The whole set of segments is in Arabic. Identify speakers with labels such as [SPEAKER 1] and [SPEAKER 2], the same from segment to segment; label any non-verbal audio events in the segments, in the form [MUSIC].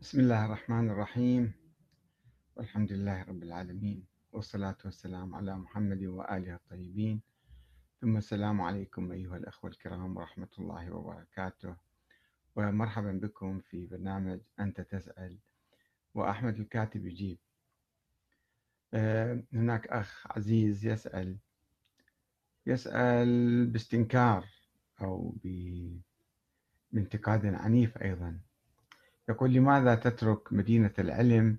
[SPEAKER 1] بسم الله الرحمن الرحيم. والحمد لله رب العالمين والصلاة والسلام على محمد وآله الطيبين. ثم السلام عليكم أيها الأخوة الكرام ورحمة الله وبركاته. ومرحبا بكم في برنامج أنت تسأل وأحمد الكاتب يجيب. آه، هناك أخ عزيز يسأل يسأل باستنكار أو بانتقاد عنيف أيضا. يقول لماذا تترك مدينة العلم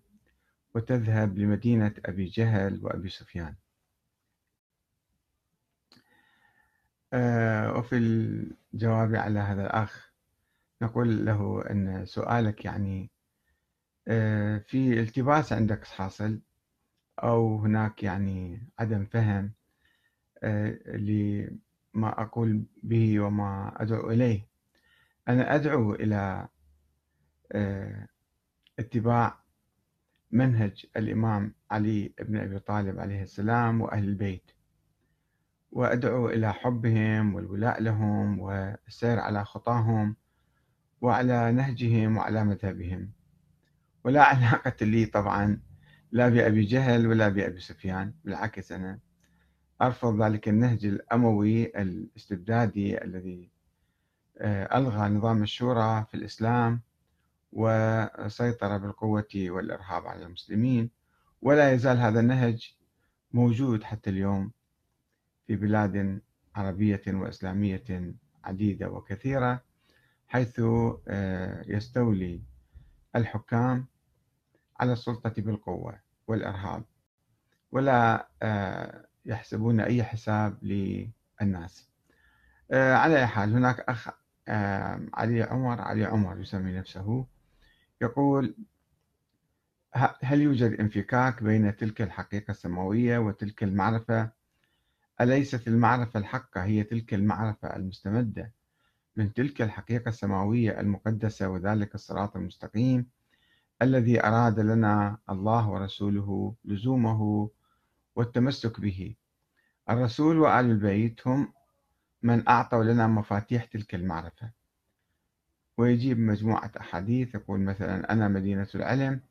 [SPEAKER 1] وتذهب لمدينة أبي جهل وأبي سفيان؟ آه، وفي الجواب على هذا الأخ نقول له أن سؤالك يعني آه، في التباس عندك حاصل أو هناك يعني عدم فهم آه، لما أقول به وما أدعو إليه. أنا أدعو إلى اتباع منهج الإمام علي بن أبي طالب عليه السلام وأهل البيت. وأدعو إلى حبهم والولاء لهم والسير على خطاهم وعلى نهجهم وعلى مذهبهم. ولا علاقة لي طبعا لا بأبي جهل ولا بأبي سفيان بالعكس أنا أرفض ذلك النهج الأموي الاستبدادي الذي آه، ألغى نظام الشورى في الإسلام وسيطر بالقوة والإرهاب على المسلمين ولا يزال هذا النهج موجود حتى اليوم في بلاد عربية وإسلامية عديدة وكثيرة حيث آه، يستولي الحكام على السلطة بالقوة والإرهاب ولا آه، يحسبون أي حساب للناس. آه، على أي حال هناك أخ علي عمر علي عمر يسمي نفسه يقول هل يوجد انفكاك بين تلك الحقيقة السماوية وتلك المعرفة؟ أليست المعرفة الحقة هي تلك المعرفة المستمدة من تلك الحقيقة السماوية المقدسة وذلك الصراط المستقيم الذي أراد لنا الله ورسوله لزومه والتمسك به؟ الرسول وآل البيت هم من أعطوا لنا مفاتيح تلك المعرفة. ويجيب مجموعة أحاديث يقول مثلا أنا مدينة العلم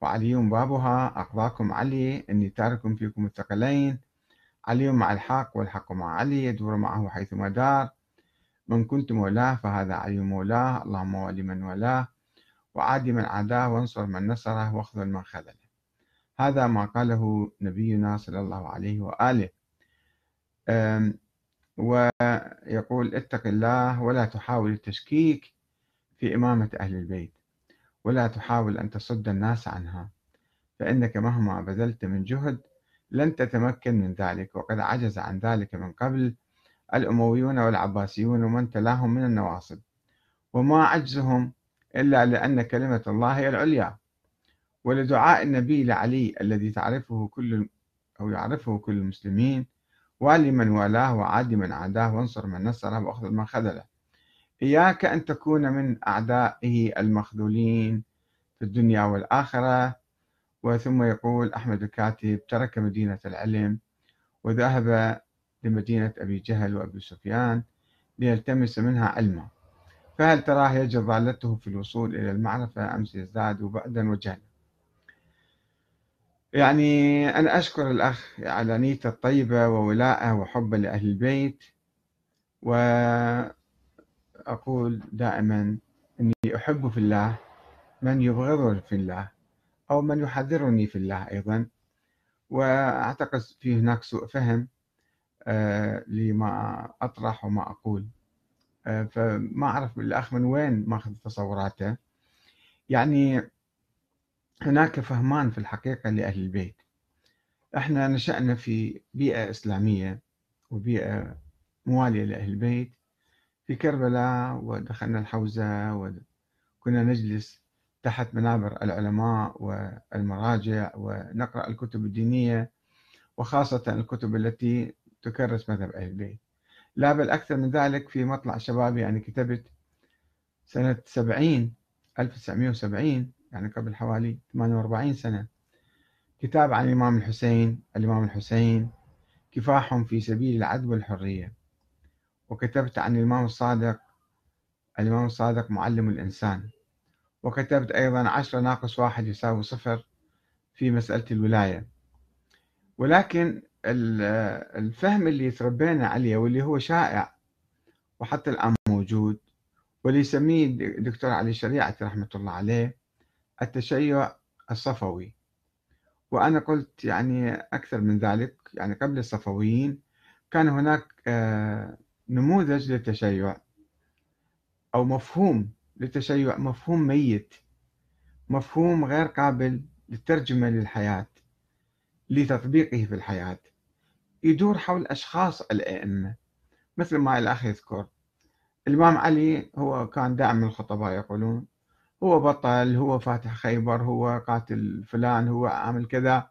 [SPEAKER 1] وعلي بابها أقضاكم علي إني تارك فيكم الثقلين علي مع الحق والحق مع علي يدور معه حيثما دار من كنت مولاه فهذا علي مولاه اللهم ولي من والاه وعادي من عاداه وانصر من نصره واخذل من خذله. هذا ما قاله نبينا صلى الله عليه وآله. ويقول اتق الله ولا تحاول التشكيك في إمامة أهل البيت ولا تحاول أن تصد الناس عنها فإنك مهما بذلت من جهد لن تتمكن من ذلك وقد عجز عن ذلك من قبل الأمويون والعباسيون ومن تلاهم من النواصب. وما عجزهم إلا لأن كلمة الله هي العليا. ولدعاء النبي لعلي الذي تعرفه كل أو يعرفه كل المسلمين والي من والاه وعادي من عاداه وانصر من نصره واخذل من خذله. إياك أن تكون من أعدائه المخذولين في الدنيا والآخرة. وثم يقول أحمد الكاتب ترك مدينة العلم وذهب لمدينة أبي جهل وأبي سفيان ليلتمس منها علما. فهل تراه يجد ضالته في الوصول إلى المعرفة أم سيزداد بعدا وجهلا؟ يعني أنا أشكر الأخ على نيته الطيبة وولاءه وحبه لأهل البيت. و أقول دائما أني أحب في الله من يبغضني في الله أو من يحذرني في الله أيضا. وأعتقد في هناك سوء فهم آه، لما أطرح وما أقول. آه، فما أعرف الأخ من وين ماخذ تصوراته. يعني هناك فهمان في الحقيقة لأهل البيت. إحنا نشأنا في بيئة إسلامية وبيئة موالية لأهل البيت. في كربلاء ودخلنا الحوزة وكنا نجلس تحت منابر العلماء والمراجع ونقرأ الكتب الدينية وخاصة الكتب التي تكرس مذهب أهل البيت. لا بل أكثر من ذلك في مطلع شبابي يعني كتبت سنة 70 1970 يعني قبل حوالي 48 سنة. كتاب عن الإمام الحسين الإمام الحسين كفاح في سبيل العدل والحرية. وكتبت عن الإمام الصادق الإمام الصادق معلم الإنسان. وكتبت أيضا عشرة ناقص واحد يساوي صفر في مسألة الولاية. ولكن الفهم اللي تربينا عليه واللي هو شائع وحتى الآن موجود واللي يسميه الدكتور علي شريعة رحمة الله عليه التشيع الصفوي. وأنا قلت يعني أكثر من ذلك يعني قبل الصفويين كان هناك آه، نموذج للتشيع أو مفهوم للتشيع مفهوم ميت مفهوم غير قابل للترجمة للحياة لتطبيقه في الحياة. يدور حول أشخاص الأئمة. مثل ما الأخ يذكر الإمام علي هو كان دائما الخطباء يقولون هو بطل هو فاتح خيبر هو قاتل فلان هو عامل كذا.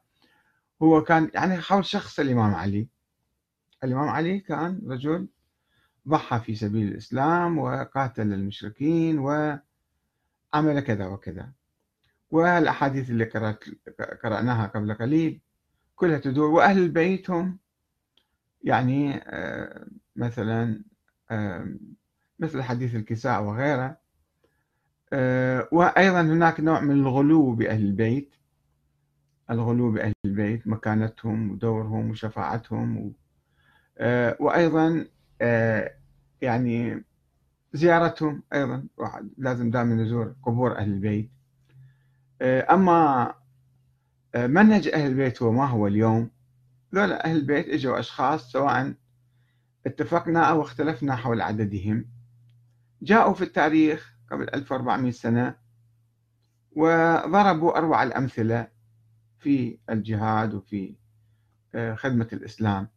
[SPEAKER 1] هو كان يعني حول شخص الإمام علي. الإمام علي كان رجل ضحى في سبيل الإسلام وقاتل المشركين وعمل كذا وكذا. والأحاديث اللي قرأت قرأناها قبل قليل كلها تدور وأهل البيت هم يعني آه، مثلا آه، مثل حديث الكساء وغيره آه، وأيضا هناك نوع من الغلو بأهل البيت. الغلو بأهل البيت مكانتهم ودورهم وشفاعتهم وأيضا يعني زيارتهم أيضا لازم دائما نزور قبور أهل البيت. أما منهج أهل البيت هو ما هو اليوم؟ ذولا أهل البيت إجوا أشخاص سواء اتفقنا أو اختلفنا حول عددهم جاءوا في التاريخ قبل 1400 سنة وضربوا أروع الأمثلة في الجهاد وفي آه، خدمة الإسلام.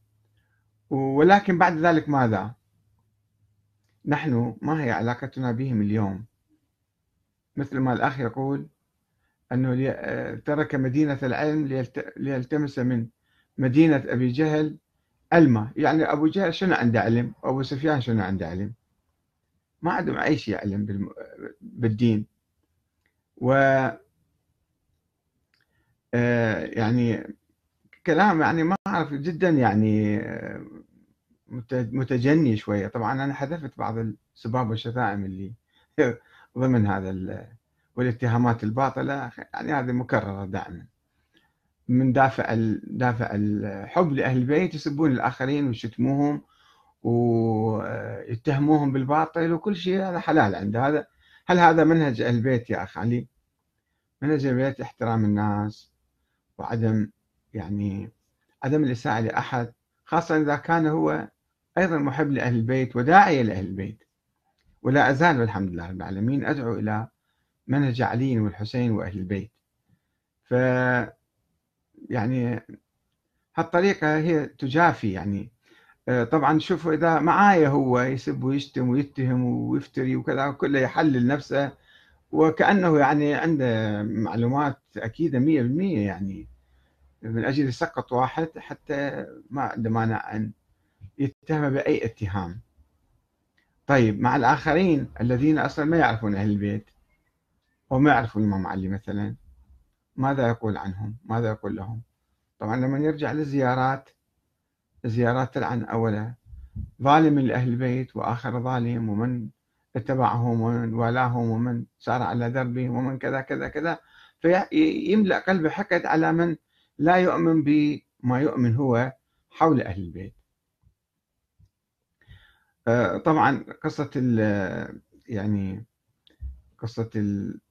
[SPEAKER 1] ولكن بعد ذلك ماذا؟ نحن ما هي علاقتنا بهم اليوم؟ مثل ما الأخ يقول أنه ترك مدينة العلم ليلتمس من مدينة أبي جهل علما يعني أبو جهل شنو عنده علم أبو سفيان شنو عنده علم ما عندهم أي شيء علم بالدين و آه، يعني كلام يعني ما أعرف جدا يعني آه، متجني شوية. طبعا أنا حذفت بعض السباب والشتائم اللي [LAUGHS] ضمن هذا والاتهامات الباطلة. يعني هذه مكررة دائما. من دافع دافع الحب لأهل البيت يسبون الآخرين ويشتموهم ويتهموهم بالباطل وكل شيء. هذا حلال عند هذا. هل هذا منهج أهل البيت يا أخ علي؟ منهج البيت احترام الناس وعدم يعني عدم الإساءة لأحد خاصة إذا كان هو أيضا محب لأهل البيت وداعية لأهل البيت. ولا أزال والحمد لله رب العالمين أدعو إلى منهج علي والحسين وأهل البيت. ف يعني هالطريقة هي تجافي يعني. آه، طبعا شوفوا إذا معايا هو يسب ويشتم ويتهم ويفتري وكذا كله يحلل نفسه. وكأنه يعني عنده معلومات أكيدة مية بالمية يعني. من أجل يسقط واحد حتى ما عنده مانع أن يتهم بأي اتهام. طيب مع الآخرين الذين أصلا ما يعرفون أهل البيت وما يعرفوا الإمام علي مثلا ماذا يقول عنهم؟ ماذا يقول لهم؟ طبعا لما يرجع للزيارات الزيارات تلعن أولا ظالم لأهل البيت وآخر ظالم ومن اتبعهم ومن والاهم ومن سار على دربهم ومن كذا كذا كذا فيملأ قلبه حقد على من لا يؤمن بما يؤمن هو حول أهل البيت. طبعا قصة يعني قصة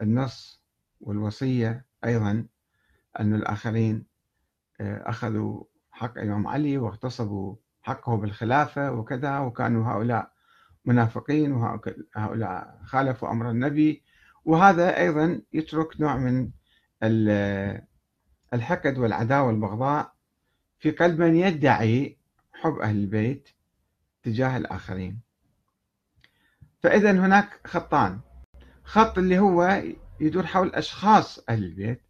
[SPEAKER 1] النص والوصية أيضا أن الآخرين آه، أخذوا حق الإمام علي واغتصبوا حقه بالخلافة وكذا وكانوا هؤلاء منافقين وهؤلاء خالفوا أمر النبي. وهذا أيضا يترك نوع من الحقد والعداوة والبغضاء في قلب من يدعي حب أهل البيت. تجاه الآخرين. فإذا هناك خطان. خط اللي هو يدور حول أشخاص أهل البيت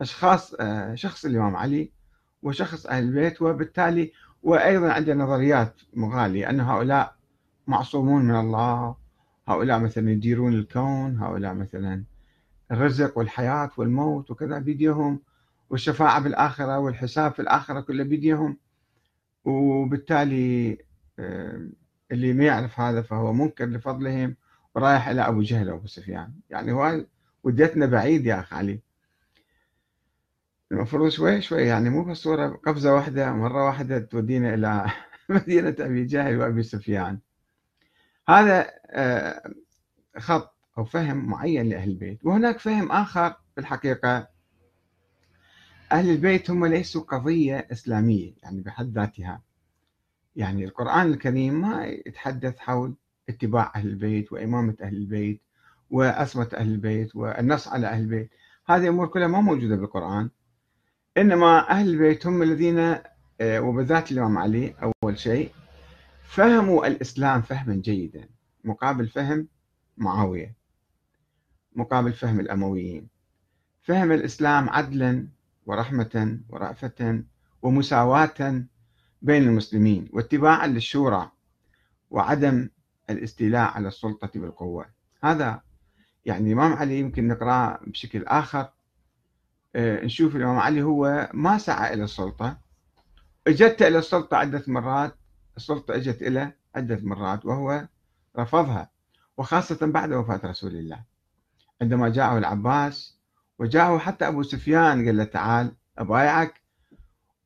[SPEAKER 1] أشخاص آه، شخص الإمام علي وشخص أهل البيت وبالتالي وأيضا عندنا نظريات مغالية أن هؤلاء معصومون من الله هؤلاء مثلا يديرون الكون هؤلاء مثلا الرزق والحياة والموت وكذا بيديهم والشفاعة بالآخرة والحساب في الآخرة كله بيديهم وبالتالي اللي ما يعرف هذا فهو منكر لفضلهم رايح إلى أبو جهل وأبو سفيان. يعني هو وديتنا بعيد يا أخ علي. المفروض شوي شوي يعني مو بصورة قفزة واحدة مرة واحدة تودينا إلى [LAUGHS] مدينة أبي جهل وأبي سفيان. هذا آه، خط أو فهم معين لأهل البيت. وهناك فهم آخر في الحقيقة. أهل البيت هم ليسوا قضية إسلامية يعني بحد ذاتها. يعني القرآن الكريم ما يتحدث حول اتباع أهل البيت وإمامة أهل البيت وأسمة أهل البيت والنص على أهل البيت. هذه الأمور كلها ما موجودة بالقرآن. إنما أهل البيت هم الذين آه، وبالذات الإمام علي أول شيء فهموا الإسلام فهما جيدا. مقابل فهم معاوية. مقابل فهم الأمويين. فهم الإسلام عدلا ورحمة ورأفة ومساواة بين المسلمين واتباعا للشورى وعدم الاستيلاء على السلطة بالقوة. هذا يعني الإمام علي يمكن نقرأه بشكل آخر. آه، نشوف الإمام علي هو ما سعى إلى السلطة. إجت إلى السلطة عدة مرات السلطة إجت إلى عدة مرات وهو رفضها وخاصة بعد وفاة رسول الله. عندما جاءه العباس وجاءه حتى أبو سفيان قال له تعال أبايعك؟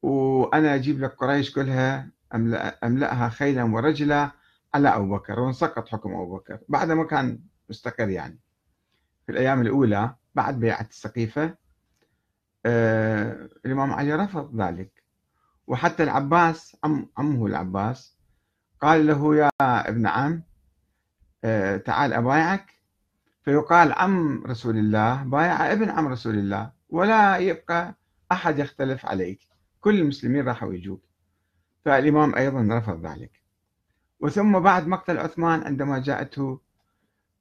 [SPEAKER 1] وأنا أجيب لك قريش كلها أملأ أملأها خيلا ورجلا على أبو بكر وانسقط حكم أبو بكر. بعد ما كان مستقر يعني. في الأيام الأولى بعد بيعة السقيفة آه الإمام علي رفض ذلك. وحتى العباس عم عمه العباس قال له يا ابن عم آه تعال أبايعك. فيقال عم رسول الله بايع ابن عم رسول الله ولا يبقى أحد يختلف عليك. كل المسلمين راحوا يجوك. فالإمام أيضا رفض ذلك. وثم بعد مقتل عثمان عندما جاءته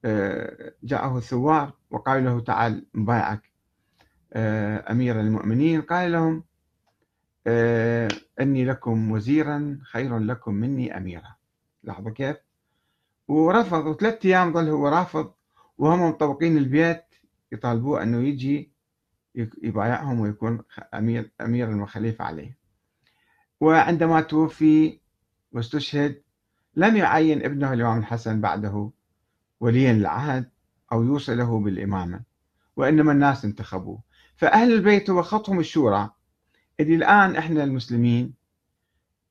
[SPEAKER 1] آه، جاءه الثوار وقال له تعال نبايعك آه، أمير المؤمنين. قال لهم آه، أني لكم وزيرا خير لكم مني أميرا. لاحظوا كيف؟ ورفض وثلاثة أيام ظل هو رافض وهم مطبقين البيت يطالبوه أنه يجي يبايعهم ويكون أمير أمير وخليفة عليه. وعندما توفي واستشهد لم يعين ابنه الإمام الحسن بعده وليا العهد أو يوصله بالإمامة وإنما الناس انتخبوه. فأهل البيت هو خطهم الشورى. اللي الآن إحنا المسلمين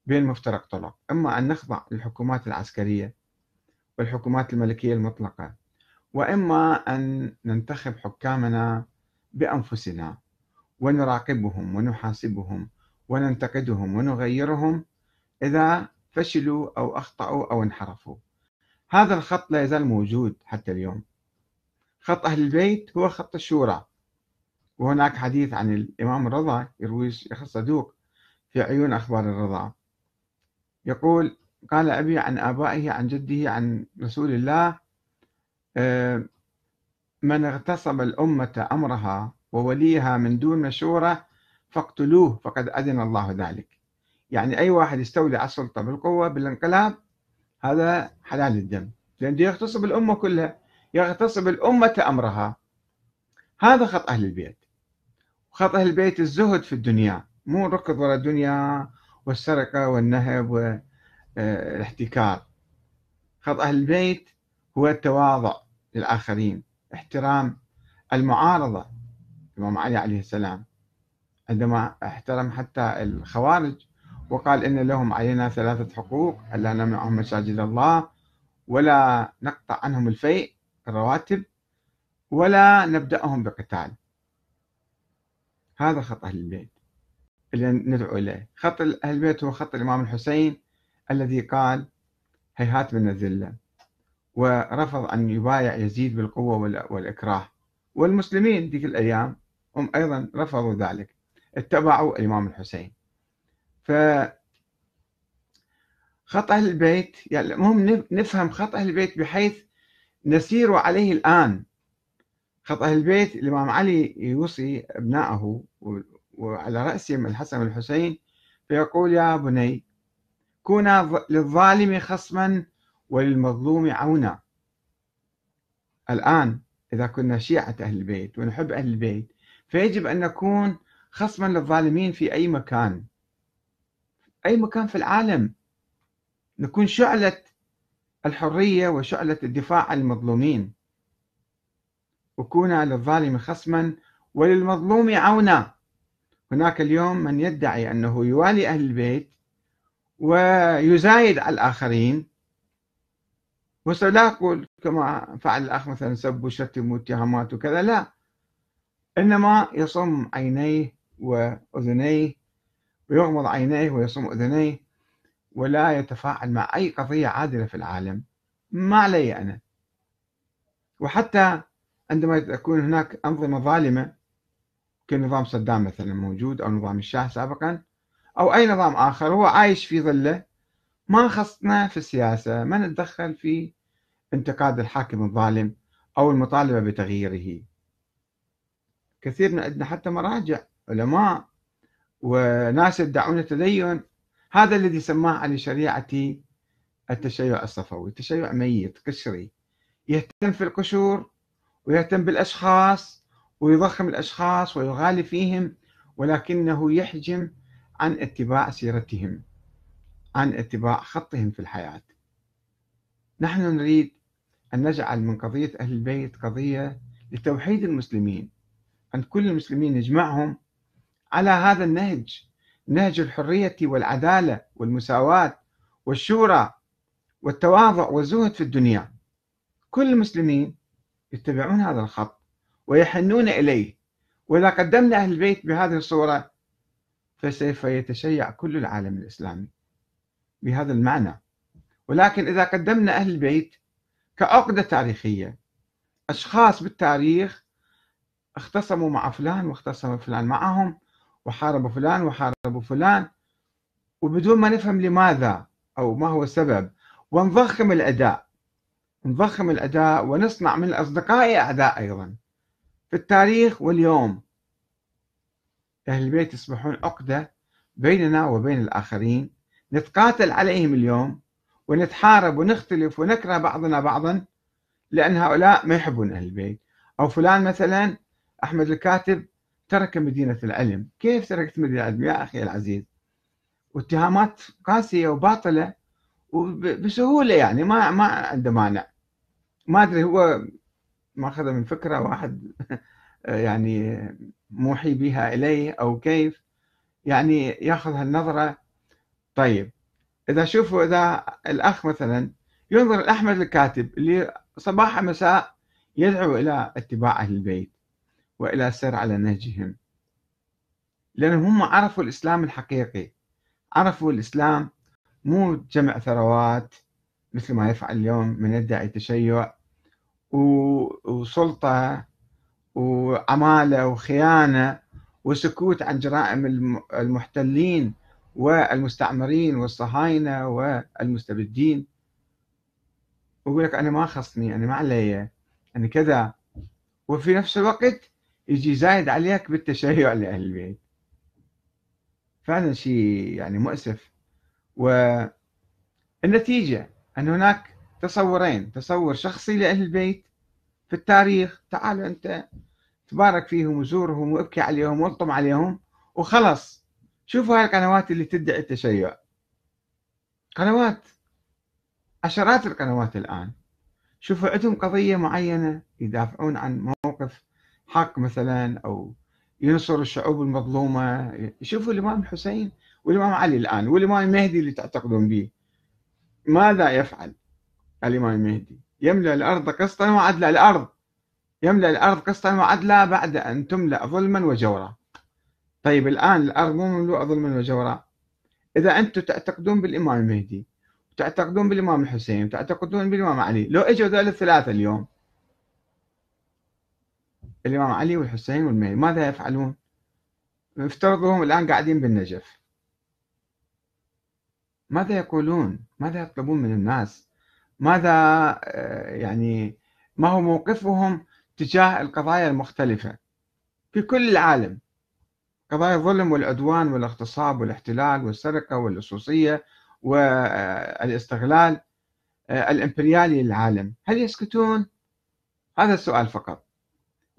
[SPEAKER 1] بين مفترق طرق إما أن نخضع للحكومات العسكرية والحكومات الملكية المطلقة وإما أن ننتخب حكامنا بأنفسنا ونراقبهم ونحاسبهم وننتقدهم ونغيرهم إذا فشلوا أو أخطأوا أو انحرفوا. هذا الخط لا يزال موجود حتى اليوم. خط أهل البيت هو خط الشورى. وهناك حديث عن الإمام الرضا يروي الشيخ الصدوق في عيون أخبار الرضا. يقول قال أبي عن آبائه عن جده عن رسول الله آه، من اغتصب الأمة أمرها ووليها من دون مشورة فاقتلوه فقد أذن الله ذلك. يعني أي واحد يستولي على السلطة بالقوة بالانقلاب هذا حلال الدم. لأن يغتصب الأمة كلها يغتصب الأمة أمرها. هذا خط أهل البيت. خط أهل البيت الزهد في الدنيا. مو ركض وراء الدنيا والسرقة والنهب والاحتكار خط أهل البيت هو التواضع للآخرين. احترام المعارضة الإمام علي عليه السلام عندما احترم حتى الخوارج وقال إن لهم علينا ثلاثة حقوق ألا نمنعهم مساجد الله ولا نقطع عنهم الفيء الرواتب ولا نبدأهم بقتال. هذا خط أهل البيت اللي ندعو إليه. خط أهل البيت هو خط الإمام الحسين الذي قال هيهات من الذلة. ورفض أن يبايع يزيد بالقوة والإكراه. والمسلمين ذيك الأيام هم أيضا رفضوا ذلك. اتبعوا الإمام الحسين. ف خط أهل البيت يعني المهم نفهم خط أهل البيت بحيث نسير عليه الآن. خط أهل البيت الإمام علي يوصي أبنائه وعلى رأسهم الحسن والحسين فيقول يا بني كونا للظالم خصما وللمظلوم عونا. الآن إذا كنا شيعة أهل البيت ونحب أهل البيت فيجب أن نكون خصما للظالمين في أي مكان. أي مكان في العالم. نكون شعلة الحرية وشعلة الدفاع عن المظلومين. وكونا للظالم خصما وللمظلوم عونا. هناك اليوم من يدعي أنه يوالي أهل البيت ويزايد على الآخرين. وسلا أقول كما فعل الأخ مثلا سب وشتم واتهامات وكذا لا. إنما يصم عينيه وأذنيه ويغمض عينيه ويصم أذنيه ولا يتفاعل مع أي قضية عادلة في العالم. ما علي أنا. وحتى عندما تكون هناك أنظمة ظالمة كنظام صدام مثلا موجود أو نظام الشاه سابقا أو أي نظام آخر هو عايش في ظله ما خصنا في السياسة ما نتدخل في انتقاد الحاكم الظالم أو المطالبة بتغييره. كثير من عندنا حتى مراجع علماء وناس يدعون التدين. هذا الذي سماه على شريعتي التشيع الصفوي تشيع ميت قشري يهتم في القشور ويهتم بالأشخاص ويضخم الأشخاص ويغالي فيهم ولكنه يحجم عن اتباع سيرتهم. عن اتباع خطهم في الحياة. نحن نريد أن نجعل من قضية أهل البيت قضية لتوحيد المسلمين أن كل المسلمين نجمعهم على هذا النهج نهج الحرية والعدالة والمساواة والشورى والتواضع والزهد في الدنيا. كل المسلمين يتبعون هذا الخط ويحنون إليه. وإذا قدمنا أهل البيت بهذه الصورة فسوف يتشيع كل العالم الإسلامي. بهذا المعنى. ولكن إذا قدمنا أهل البيت كعقدة تاريخية أشخاص بالتاريخ اختصموا مع فلان واختصم فلان معهم وحاربوا فلان وحاربوا فلان وبدون ما نفهم لماذا أو ما هو السبب ونضخم الأداء. نضخم الأداء ونصنع من الأصدقاء أعداء أيضا. في التاريخ واليوم أهل البيت يصبحون عقدة بيننا وبين الآخرين نتقاتل عليهم اليوم ونتحارب ونختلف ونكره بعضنا بعضا لأن هؤلاء ما يحبون أهل البيت. أو فلان مثلا أحمد الكاتب ترك مدينة العلم. كيف تركت مدينة العلم يا أخي العزيز؟ واتهامات قاسية وباطلة وبسهولة يعني ما ما عنده مانع. ما أدري هو ماخذة من فكرة واحد [LAUGHS] يعني موحي بها إليه أو كيف. يعني يأخذ هالنظرة طيب إذا شوفوا إذا الأخ مثلا ينظر لأحمد الكاتب اللي صباح مساء يدعو إلى اتباع أهل البيت وإلى السير على نهجهم. لأنهم هم عرفوا الإسلام الحقيقي عرفوا الإسلام مو جمع ثروات مثل ما يفعل اليوم من يدعي تشيع وسلطة وعمالة وخيانة وسكوت عن جرائم المحتلين والمستعمرين والصهاينة والمستبدين. ويقول لك أنا ما خصني أنا ما علي أنا كذا. وفي نفس الوقت يجي زايد عليك بالتشيع لأهل البيت. فعلا شيء يعني مؤسف. والنتيجة أن هناك تصورين تصور شخصي لأهل البيت في التاريخ. تعالوا أنت تبارك فيهم وزورهم وابكي عليهم والطم عليهم وخلص. شوفوا هاي القنوات اللي تدعي التشيع. قنوات عشرات القنوات الآن. شوفوا عندهم قضية معينة يدافعون عن موقف حق مثلا أو ينصر الشعوب المظلومة. شوفوا الإمام الحسين والإمام علي الآن والإمام المهدي اللي تعتقدون به. ماذا يفعل الإمام المهدي يملأ الأرض قسطا وعدلا الأرض. يملأ الأرض قسطا وعدلا بعد أن تملأ ظلما وجورا. طيب الآن الأرض مو مملوءة ظلما وجورا إذا أنتم تعتقدون بالإمام المهدي تعتقدون بالإمام الحسين تعتقدون بالإمام علي لو إجوا ذول الثلاثة اليوم الإمام علي والحسين والمهدي ماذا يفعلون؟ افترضوا الآن قاعدين بالنجف ماذا يقولون؟ ماذا يطلبون من الناس؟ ماذا آه، يعني ما هو موقفهم تجاه القضايا المختلفة في كل العالم قضايا الظلم والعدوان والاغتصاب والاحتلال والسرقة واللصوصية والاستغلال آه، الإمبريالي للعالم هل يسكتون؟ هذا السؤال فقط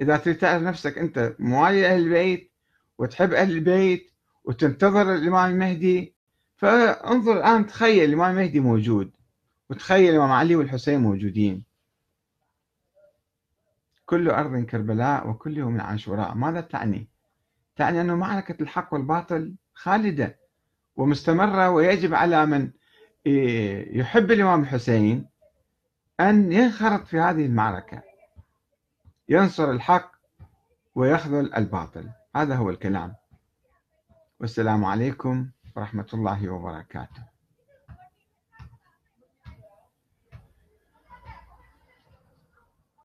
[SPEAKER 1] إذا تريد تعرف نفسك أنت موالي أهل البيت وتحب أهل البيت وتنتظر الإمام المهدي فانظر الآن تخيل الإمام المهدي موجود وتخيل الإمام علي والحسين موجودين كل أرض كربلاء وكل يوم عاشوراء ماذا تعني؟ تعني أن معركة الحق والباطل خالدة ومستمرة ويجب على من يحب الإمام الحسين أن ينخرط في هذه المعركة. ينصر الحق ويخذل الباطل. هذا هو الكلام. والسلام عليكم ورحمة الله وبركاته.